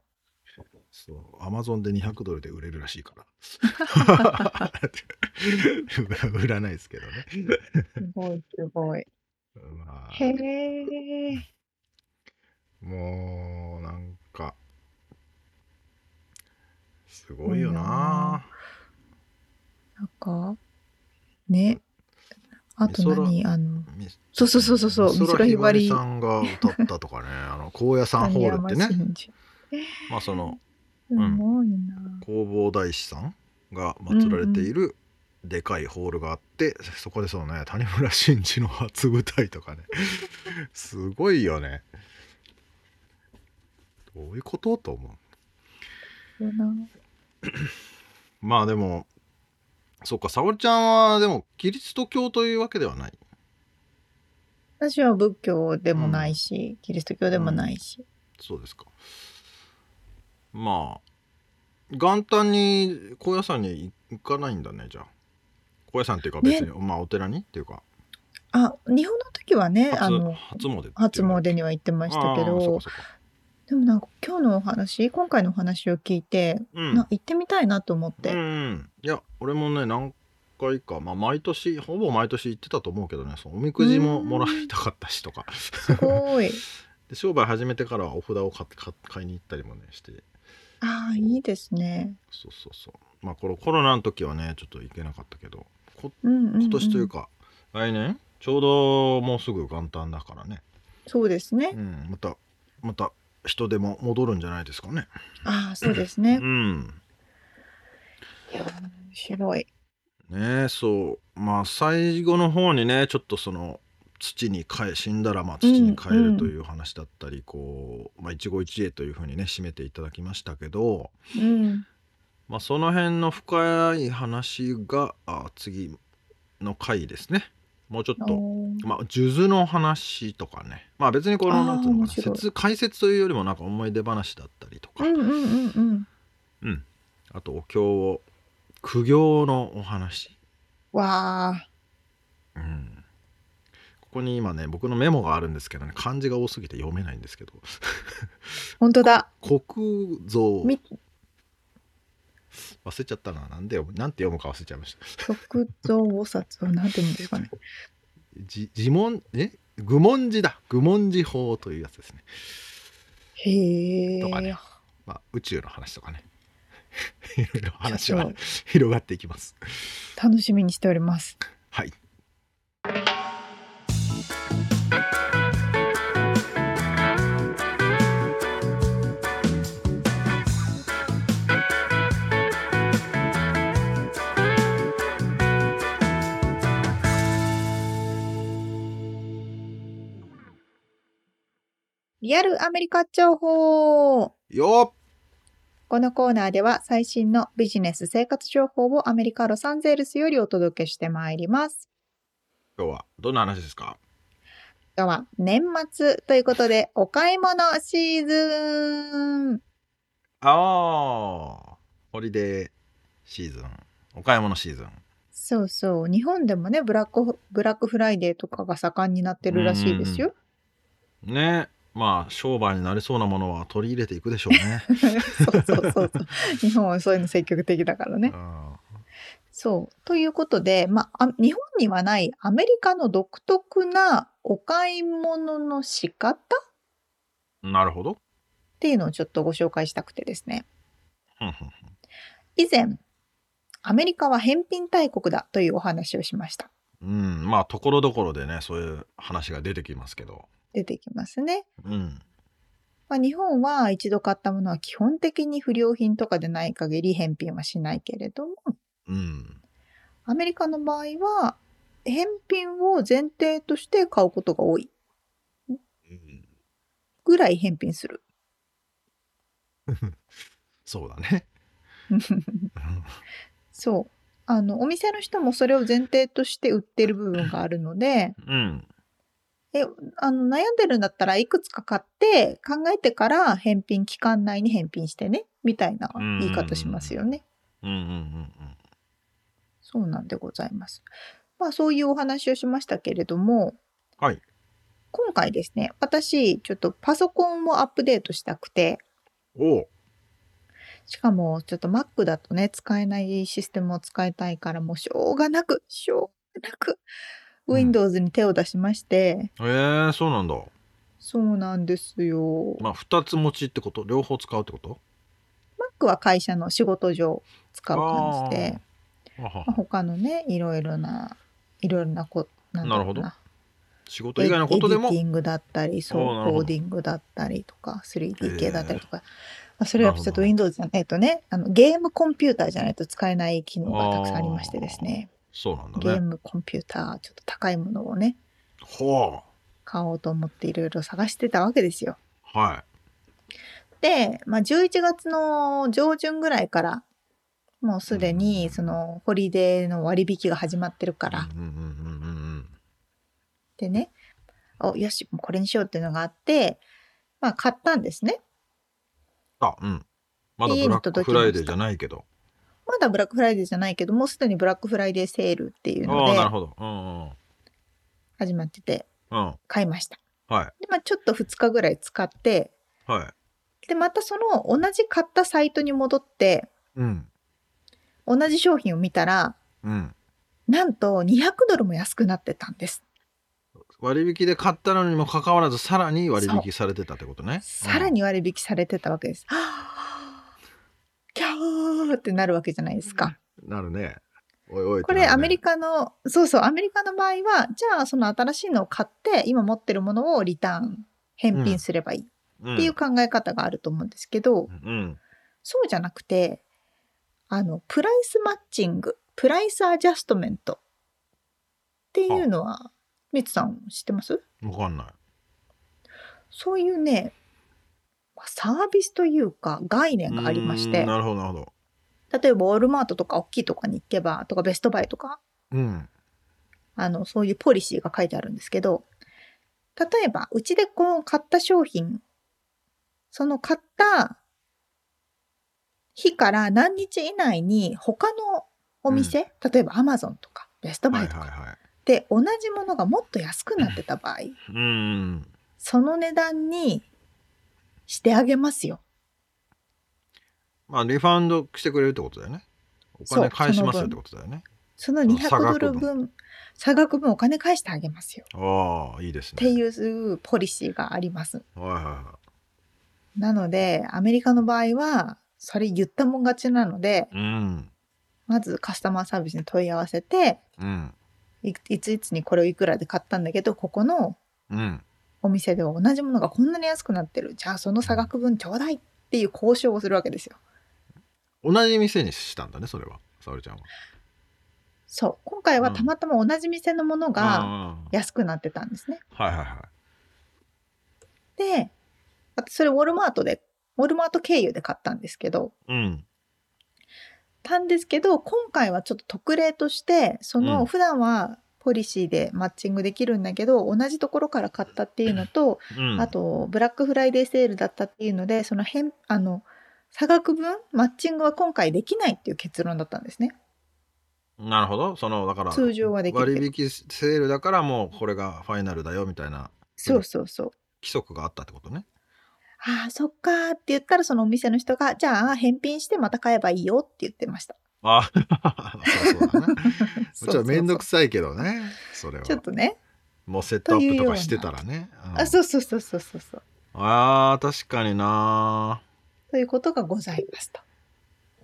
S1: そうアマゾンで200ドルで売れるらしいから [LAUGHS] 売らないですけどね、
S2: すごいすごい。[LAUGHS]
S1: まあ
S2: へえ。
S1: もうなんかすごいよな。
S2: なんか、ね。あと何？あの、
S1: み
S2: そうそうそうそうそう、
S1: 美空ひばり。
S2: 美
S1: さんが歌ったとかね。あの [LAUGHS] 高野山ホールってね。まあその
S2: すごいな。
S1: 弘法大師さんが祀られているでかいホールがあって、そこでそのね谷村新司の初舞台とかね。[LAUGHS] すごいよね。どういうこと？と思う。
S2: そうな [CLEARS THROAT]
S1: まあでもそっか沙織ちゃんはでもキリスト教というわけではない。
S2: 私は仏教でもないし、キリスト教でもないし。
S1: そうですか。まあ元旦に高野山に行かないんだねじゃあ。高野山っていうか別に、まあお寺に？っていうか。
S2: あ、日本の時はね、あ
S1: 初
S2: の、
S1: 初詣
S2: 初詣には行ってましたけどでもなんか今日のお話、今回のお話を聞いて、
S1: うん
S2: な行ってみたいなと思っ
S1: うん
S2: て。
S1: うんいや俺もね何回かまあ毎年ほぼ毎年行ってたと思うけどねそのおみくじももらいたかったしとか
S2: すごい。[LAUGHS]
S1: で商売始めてからはお札を買って買買いに行ったりもねして
S2: ああ、いいですね。
S1: そうそうそうまあこのコロナの時はねちょっと行けなかったけどこ
S2: うんうん、うん。
S1: 今年というか、来年？ちょうどもうすぐ元旦だからね、
S2: そうですね
S1: う。ん、またまた人でも戻るんじゃないですかね
S2: ああ、そうですね
S1: う。ん
S2: いや、面白い。
S1: ねえそうまあ最後の方にねちょっとその土に変え死んだらまあ土に変えるという話だったり、こう、まあ、一期一会というふうにね締めていただきましたけど、
S2: うん。
S1: まあ、その辺の深い話があ次の回ですねもうちょっと。まあ数珠の話とかね。まあ別にこのなんつうのかな説解説というよりもなんか思い出話だったりとか、
S2: うんうんうんうん。
S1: うん。あとお経を苦行のお話。
S2: わあ、
S1: うん、ここに今ね僕のメモがあるんですけどね漢字が多すぎて読めないんですけど。
S2: 本当だ。
S1: 国像。
S2: み
S1: 忘れちゃったななんで読むなんて読むか忘れちゃいました。
S2: 極蔵菩薩は何て言うんですかね。[LAUGHS]
S1: じ自問え？愚問字だ。愚問字法というやつですね。
S2: へえ。
S1: とかね。まあ宇宙の話とかね。[LAUGHS] いろいろ話は [LAUGHS] 広がっていきます。
S2: 楽しみにしております。
S1: はい
S2: リアルアメリカ情報。
S1: よっ。
S2: このコーナーでは最新のビジネス生活情報をアメリカ・ロサンゼルスよりお届けしてまいります。
S1: 今日はどんな話ですか？
S2: 今日は年末ということでお買い物シーズン。
S1: ああホリデーシーズン。お買い物シーズン。
S2: そうそう。日本でもねブラックブラックフライデーとかが盛んになってるらしいですよ。
S1: ねまあ商売になりそうなものは取り入れていくでしょうね
S2: そうそうそう日本はそういうの積極的だからね。
S1: うん
S2: そう。ということで、まあ、あ日本にはないアメリカの独特なお買い物の仕方？っ
S1: なるほど
S2: ていうのをちょっとご紹介したくてですね。以前、アメリカは返品大国だというお話をしました。
S1: うんまあところどころでねそういう話が出てきますけど
S2: 出てきますね。
S1: うん
S2: まあ、日本は一度買ったものは基本的に不良品とかでない限り返品はしないけれども、
S1: うん
S2: アメリカの場合は返品を前提として買うことが多い
S1: うん
S2: ぐらい返品する。
S1: そうだね [LAUGHS]
S2: そう。あの、お店の人もそれを前提として売ってる部分があるので、
S1: うん
S2: え、あの、悩んでるんだったらいくつか買って考えてから返品期間内に返品してね、みたいな言い方しますよね。
S1: うんうんうん
S2: そうなんでございます。まあそういうお話をしましたけれども、
S1: はい
S2: 今回ですね、私ちょっとパソコンをアップデートしたくて、
S1: うんおう
S2: しかもちょっと Mac だとね、使えないシステムを使いたいから、もうしょうがなく、しょうがなく、
S1: うん
S2: Windows に手を出しまして、
S1: えー、そうなんだ。
S2: そうなんですよ。
S1: まあ2つ持ちってこと？両方使うってこと
S2: ？Mac は会社の仕事上使う感じで、
S1: あはは
S2: まあ、他のね、いろいろな、いろいろなこなんだろう
S1: な。るほ仕事以外の
S2: エ
S1: ことでも？
S2: エディティングだったり、そう、
S1: おーなるほど。
S2: コーディングだったりとか、3D 系だったりとか、
S1: え
S2: まあ、それはちょっと
S1: なる
S2: Windows じゃない。とね、あのゲームコンピューターじゃないと使えない機能がたくさんありましてですね、
S1: そうなん
S2: ゲー
S1: だね
S2: ムコンピューター、ちょっと高いものをね、
S1: ほ
S2: 買おうと思っていろいろ探してたわけですよ。
S1: うは
S2: で、まあ、11月の上旬ぐらいから、もうすでにそのホリデーの割引が始まってるから、
S1: いうんうんうんうんうん
S2: でね、お、よし、これにしようっていうのがあって、まあ買ったんですね。
S1: あうん。まだブラックフライデーじゃないけど
S2: まだブラックフライデーじゃないけど、もうすでにブラックフライデーセールっていうので
S1: ああなるほど。うんうん。
S2: 始まってて
S1: うん。
S2: 買いました。
S1: はい。
S2: で、まあちょっと2日ぐらい使って、
S1: はい。
S2: で、またその同じ買ったサイトに戻って、
S1: うん。
S2: 同じ商品を見たら、
S1: うん。
S2: なんと200ドルも安くなってたんです。
S1: 割引で買ったのにもかかわらずさらに割引されてたってことね。
S2: さらに割引されてたわけです。はぁキャーってなるわけじゃないですか。
S1: うん。なるね。おいおい
S2: これアメリ
S1: カ
S2: カの、そうそう、アメリカの場合は、じゃあその新しいのを買って、今持ってるものをリターン、返品すればいい。っていう考え方があると思うんですけど、
S1: うん。
S2: そうじゃなくて、あの、プライスマッチング、プライスアジャストメント。っていうのは、ミツさん知ってます？
S1: わかんない。
S2: そういうね、まあサービスというか概念がありまして。
S1: なるほどなるほど。
S2: 例えばウォールマートとか大きいとかに行けば、とかベストバイとか、
S1: うん。
S2: あの、そういうポリシーが書いてあるんですけど、例えば、うちでこう買った商品、その買った日から何日以内に他のお店、例えばアマゾンとかベストバイとか
S1: はいはいはい。
S2: で同じものがもっと安くなってた場合
S1: うん。
S2: その値段にしてあげますよ。
S1: まあリファウンドしてくれるってことだよね。お金返しますよってことだよね。
S2: その
S1: その差
S2: 200ドル分差額分お金返してあげますよ。
S1: ああいいですね。
S2: っていうポリシーがあります。
S1: はいはいは
S2: なのでアメリカの場合はそれ言ったもん勝ちなので
S1: いうん。
S2: まずカスタマーサービスに問い合わせて
S1: うん。
S2: いいついつにこれをいくらで買ったんだけどここの
S1: うん
S2: お店では同じものがこんなに安くなってる。じゃあその差額分ちょうだいっていう交渉をするわけですよ。
S1: 同じ店にしたんだねそれは。沙織ちゃんは。
S2: そう。今回は
S1: うん。
S2: たまたま同じ店のものが
S1: あ
S2: 安くなってたんですね。
S1: あはいはいは
S2: であとそれウォルマートでウォルマート経由で買ったんですけど。
S1: いうん。
S2: たんですけど今回はちょっと特例としてそ
S1: うん。
S2: の普段はポリシーでマッチングできるんだけど、同じところから買ったっていうのと、
S1: うん
S2: あとブラックフライデーセールだったっていうのでその変あの差額分マッチングは今回できないっていう結論だったんですね。
S1: なるほどそのだから
S2: 通常はでき
S1: 割引セールだからもうこれがファイナルだよみたいな
S2: そうそうそう。
S1: 規則があったってことね
S2: ああそっかーって言ったらそのお店の人がじゃあ返品してまた買えばいいよって言ってました。
S1: あ。[LAUGHS] そうそうだね
S2: そう
S1: ちょっとめんどく
S2: そ
S1: さいけどねそれは。
S2: うちょっとね。
S1: もうセットアップとかしてたらね。うん。
S2: あそうそうそうそうそうそう。
S1: あー確かにな。
S2: ということがございますと。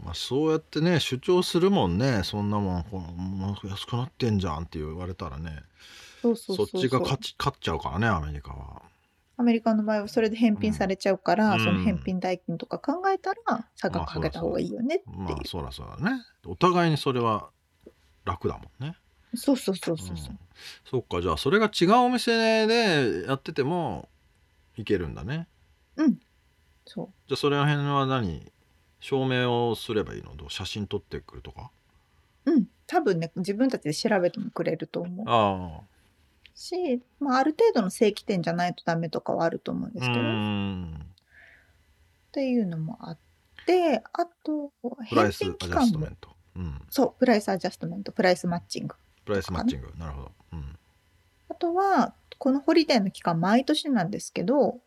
S1: まあ、そうやってね主張するもんね。そんなもんこの安くなってんじゃんって言われたらね。
S2: そうそうそう。
S1: そっちが勝ち勝っちゃうからねアメリカは
S2: アメリカの場合はそれで返品されちゃうから、
S1: うん。
S2: その返品代金とか考えたら差額かけた方がいいよねって。
S1: まあそらそらね。お互いにそれは楽だもんね。
S2: そうそうそうそうそう。
S1: ん。そっかじゃあそれが違うお店でやっててもいけるんだね。
S2: そう。
S1: じゃあそれら辺は何証明をすればいいの？どう？写真撮ってくるとか？
S2: うん、多分ね自分たちで調べてもくれると思う。
S1: あ
S2: し、まあ、ある程度の正規店じゃないとダメとかはあると思うんですけど、っ
S1: ん
S2: ていうのもあってあと返品期間も
S1: うん。
S2: そう
S1: price adjustment price matching。 price matching なるほど。うん。
S2: あとはこのホリデーの期間毎年なんですけど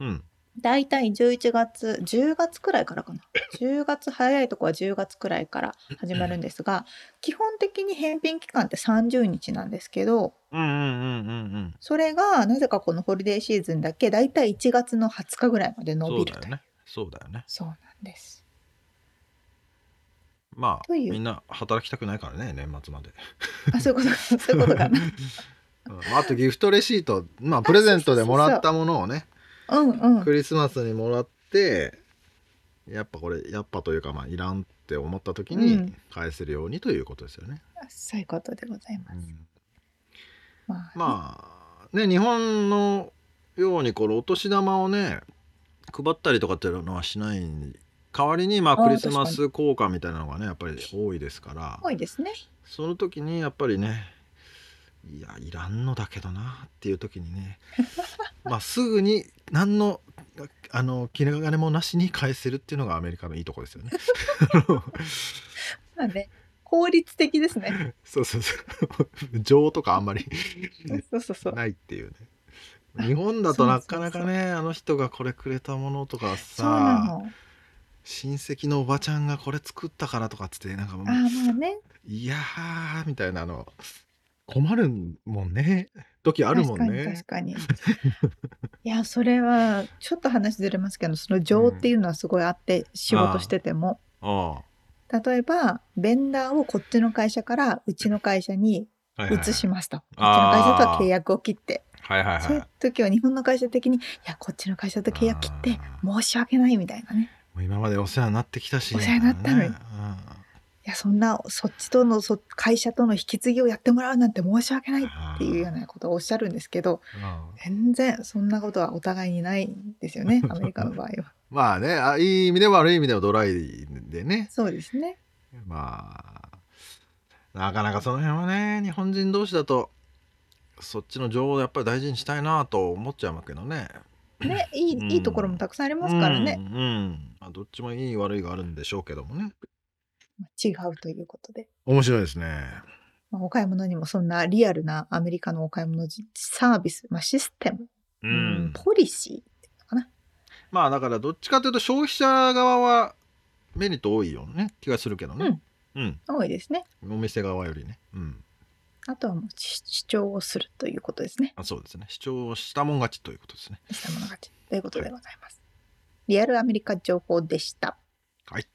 S1: うん
S2: だいたい11月10月くらいからかな。10月早いとこは10月くらいから始まるんですが基本的に返品期間って30日なんですけど
S1: うんうんうんうんうん。
S2: それがなぜかこのホリデーシーズンだけだいたい1月の20日ぐらいまで伸びるという。
S1: そうだよね。そうだよね。
S2: そうなんです。
S1: まあ
S2: という。
S1: みんな働きたくないからね年末まで、
S2: あそういうこと。[LAUGHS] そういうことかな。
S1: うん。まああとギフトレシートまあプレゼントでもらったものをね
S2: うんうん。
S1: クリスマスにもらってやっぱこれやっぱというかまあいらんって思った時に
S2: うん。
S1: 返せるようにということですよね。
S2: そういうことでございます、
S1: うん。
S2: まあ、
S1: まあね日本のようにこのお年玉をね配ったりとかっていうのはしない代わりにまあ
S2: あ
S1: クリスマス効果みたいなのがねやっぱり多いですから。
S2: 多いですね。
S1: その時にやっぱりねいやいらんのだけどなっていう時にね。[LAUGHS] まあすぐに何のあの気長金もなしに返せるっていうのがアメリカのいいとこですよね。[LAUGHS]
S2: まあね効率的ですね。[LAUGHS]
S1: そうそうそう。情とかあんまり
S2: そうそうそう。
S1: ないっていうね。日本だとなかなかねあの人がこれくれたものとかさ
S2: の。
S1: 親戚のおばちゃんがこれ作ったからとかっつってなんかもう
S2: まあね。
S1: いやーみたいなの困るもんね。時あるもんね。
S2: 確かに確かに。[LAUGHS] いやそれはちょっと話ずれますけどその情っていうのはすごいあって、仕事してても。
S1: あ
S2: 例えばベンダーをこっちの会社からうちの会社に
S1: あはいはいはい。
S2: 移しますと、こっちの会社とは契約を切って、
S1: はいはい
S2: そういう
S1: はい。
S2: 時は日本の会社的にいやこっちの会社と契約切って
S1: あ
S2: 申し訳ないみたいなね。
S1: もう今までお世話になってきたし
S2: お世話になったのにやそんなそっちとのそ会社との引き継ぎをやってもらうなんて申し訳ないっていうようなことをおっしゃるんですけど
S1: うん
S2: 全然そんなことはお互いにないんですよね [LAUGHS] アメリカの場合は。[LAUGHS]
S1: まあねあいい意味でも悪い意味でもドライでね
S2: そうですね。
S1: まあなかなかその辺はね日本人同士だとそっちの情をやっぱり大事にしたいなと思っちゃいますけどね。
S2: ねいい,、
S1: うん
S2: いいところもたくさんありますからね、
S1: うんうんまあ、どっちもいい悪いがあるんでしょうけどもね
S2: 違うということで。
S1: 面白いですね。
S2: まあ、お買い物にもそんなリアルなアメリカのお買い物じサービス、まあ、システム、
S1: う
S2: うん
S1: ん。
S2: ポリシーっていうのかな。
S1: まあだからどっちかというと消費者側はメリット多いよね気がするけどね。うん。
S2: 多いですね。
S1: お店側よりね。うん。
S2: あとはもう主主張をするということですね。
S1: あそうですね。主張したもん勝ちということですね。
S2: したもの勝ちということでございます。リアルアメリカ情報でした。
S1: はい。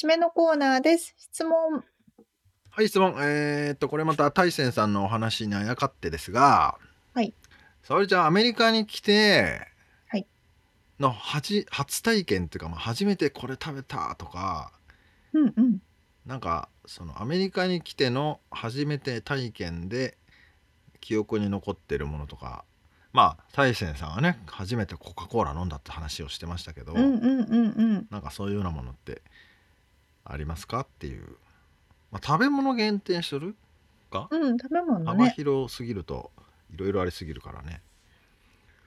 S2: 締めのコーナーです。質問。
S1: はい、質問。えーっと、これまた大仙さんのお話にあやかってですが、
S2: はい。
S1: 沙織ちゃん、アメリカに来て、
S2: はい。
S1: の初初体験っていうか、まあ、初めてこれ食べたとか、
S2: うんうん。
S1: なんか、そのアメリカに来ての初めて体験で記憶に残ってるものとか、まあ、大仙さんはね、初めてコカ・コーラ飲んだって話をしてましたけど、
S2: うんうんうんうん。
S1: なんかそういうようなものってありますか？っていう。まあ、食べ物限定するか？
S2: うん、食べ物
S1: 幅
S2: ね。
S1: 広すぎるといろいろありすぎるからね。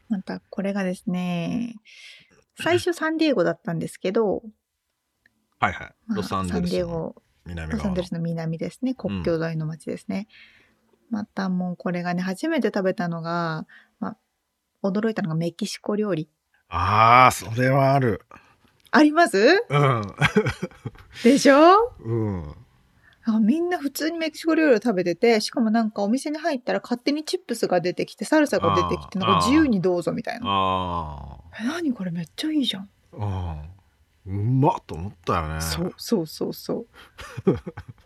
S2: またこれがですね、最初サンディエゴだったんですけど、
S1: はいはい。
S2: まあ
S1: ロサンゼル
S2: サンディエ
S1: スの
S2: ゴ、
S1: 南
S2: ロサンゼルスの南ですね。国境沿いの町ですね。またもうこれがね、初めて食べたのが、まあ、驚いたのがメキシコ料理。
S1: ああ、それはある。
S2: あります？
S1: うん。
S2: でしょ？
S1: うん。
S2: あみんな普通にメキシコ料理を食べてて、しかもなんかお店に入ったら勝手にチップスが出てきて、サルサが出てきて、なんか自由にどうぞみたいな。
S1: あ
S2: え、何これめっちゃいいじゃん。
S1: あ。うん。うまっと思ったよね。
S2: そうそうそうそう。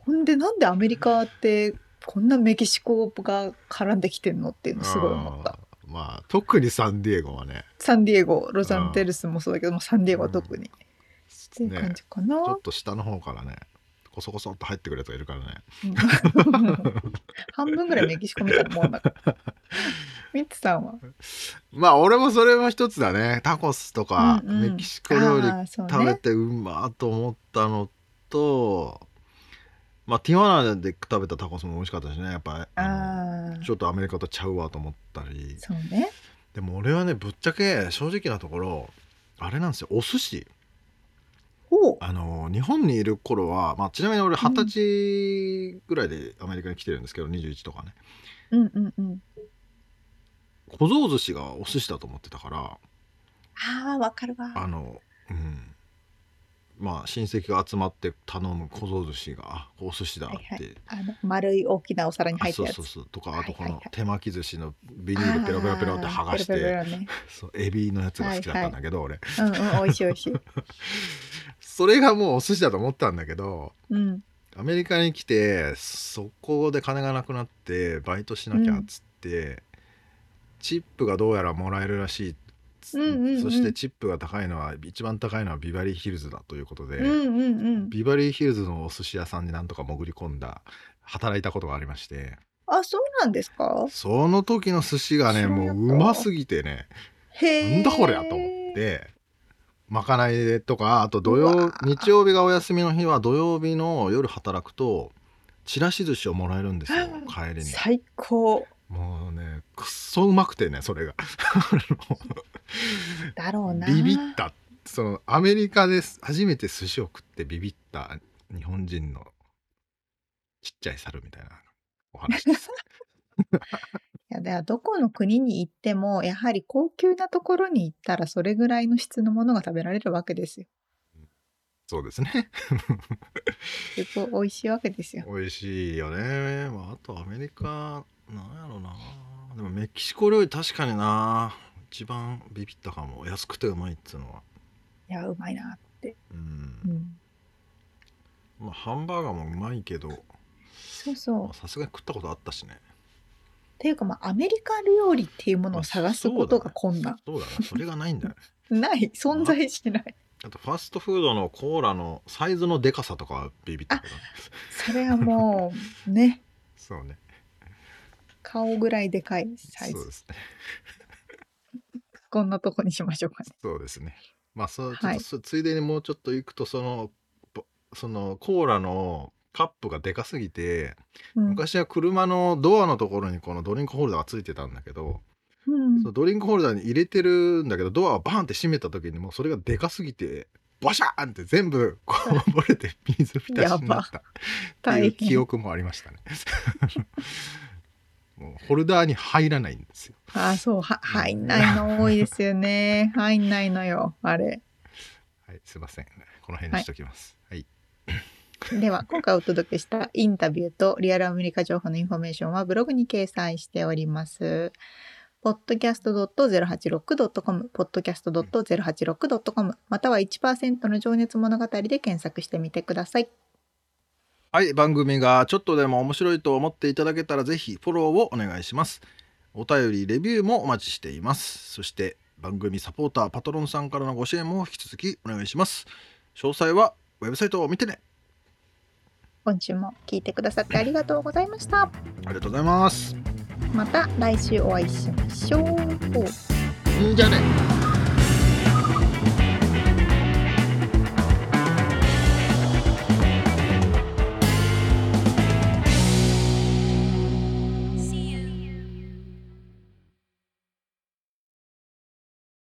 S2: ほんでなんでアメリカってこんなメキシコが絡んできてんのっていうのすごい思った。
S1: まあ、特にサンディエゴはね。
S2: サンディエゴ、ロサンゼルスもそうだけども、サンディエゴは特に。っていう感
S1: ね
S2: じかな。
S1: ちょっと下の方からね、コソコソっと入ってくるやつがいるからね。
S2: うん半分ぐらいメキシコみたいなもんだから。ミッツさんは、[LAUGHS]
S1: まあ、俺もそれは一つだね。タコスとか、
S2: うんうん
S1: メキシコ料理。食べてうまーと思ったのと、まあティワナで食べたタコスも美味しかったしね。やっぱちょっとアメリカとちゃうわと思ったり。
S2: そうね。
S1: でも俺はねぶっちゃけ正直なところあれなんですよ。お寿司。あの日本にいる頃は、まあ、ちなみに俺二十歳ぐらいでアメリカに来てるんですけど21とかね。
S2: うんうんうん。
S1: 小僧寿司がお寿司だと思ってたから。
S2: ああ、わかるわ。
S1: あのうんまあ親戚が集まって頼む小僧寿司があお寿司だって、
S2: はいあの丸い大きなお皿に
S1: あ
S2: 入ったやつ。
S1: そうそうそう。とかあとこ
S2: はいはいはい。
S1: の手巻き寿司のビニールペロペロペロって剥がしてエビのやつが好きだったんだけど、俺。
S2: うんうん、美味しい美味しい。[LAUGHS]
S1: それがもうお寿司だと思ったんだけど
S2: うん。
S1: アメリカに来てそこで金がなくなってバイトしなきゃっつって、チップがどうやらもらえるらしいっつ
S2: うんうんうん
S1: そしてチップが高いのは一番高いのはビバリーヒルズだということで、
S2: うんうんうん。
S1: ビバリーヒルズのお寿司屋さんになんとか潜り込んだ働いたことがありまして
S2: あ、そうなんですか？
S1: その時の寿司がねもううますぎてね。なんだこりゃと思ってまかないとかあと土
S2: う
S1: 曜
S2: わ
S1: 日曜日がお休みの日は土曜日の夜働くとちらし寿司をもらえるんですよ帰りに
S2: 最高
S1: もうねくっそうまくてねそれが
S2: だろうな。
S1: ビビったそのアメリカで初めて寿司を食ってビビった日本人のちっちゃい猿みたいなお話です [LAUGHS]
S2: いや、だからどこの国に行っても、やはり高級なところに行ったら、それぐらいの質のものが食べられるわけですよ。
S1: そうですね
S2: すごい美味しいわけですよ。
S1: 美味しいよね、まあ、あとアメリカなんやろなでもメキシコ料理確かにな一番ビビったかも安くてうまいっつうのはい
S2: や、うまいなって。
S1: うん
S2: う、ん。
S1: まあハンバーガーもうまいけど
S2: そうそう。っ
S1: まあさすがに食ったことあったしね
S2: ていうか、まあ、アメリカ料理っていうものを探すことが困難。
S1: そうだなそれがないんだよね [LAUGHS]
S2: ない。存在しない。
S1: あとファストフードのコーラのサイズのでかさとかはビビったけどね
S2: それはもう、ね。[LAUGHS]
S1: そうね
S2: 顔ぐらいでかいサイズ。
S1: そうですね。
S2: こんなとこにしましょうかね。
S1: そうですね。まあそうちょ
S2: はい
S1: っとそついでにもうちょっと行くとそのぼそのコーラのカップがでかすぎて
S2: うん。
S1: 昔は車のドアのところにこのドリンクホルダーがついてたんだけど、
S2: うん。
S1: そのドリンクホルダーに入れてるんだけどドアをバーンって閉めた時にもうそれがでかすぎてバシャーンって全部こぼれて水浸しになったっていう記憶もありましたね。もうホルダーに入らないんですよ。
S2: あーそうは入んないの多いですよね [LAUGHS] 入んないのよあれ
S1: はい、すいません。この辺にしときます。はい。
S2: では今回お届けしたインタビューとリアルアメリカ情報のインフォメーションはブログに掲載しております。podcast.086.com、podcast.086.com、または1%の情熱物語で検索してみてください。
S1: はい、番組がちょっとでも面白いと思っていただけたらぜひフォローをお願いします。お便り、レビューもお待ちしています。そして番組サポーター、パトロンさんからのご支援も引き続きお願いします。詳細はウェブサイトを見てね。
S2: 今週も聞いてくださってありがとうございました。
S1: ありがとうございます。
S2: また来週お会いしましょう。
S1: んじゃあね。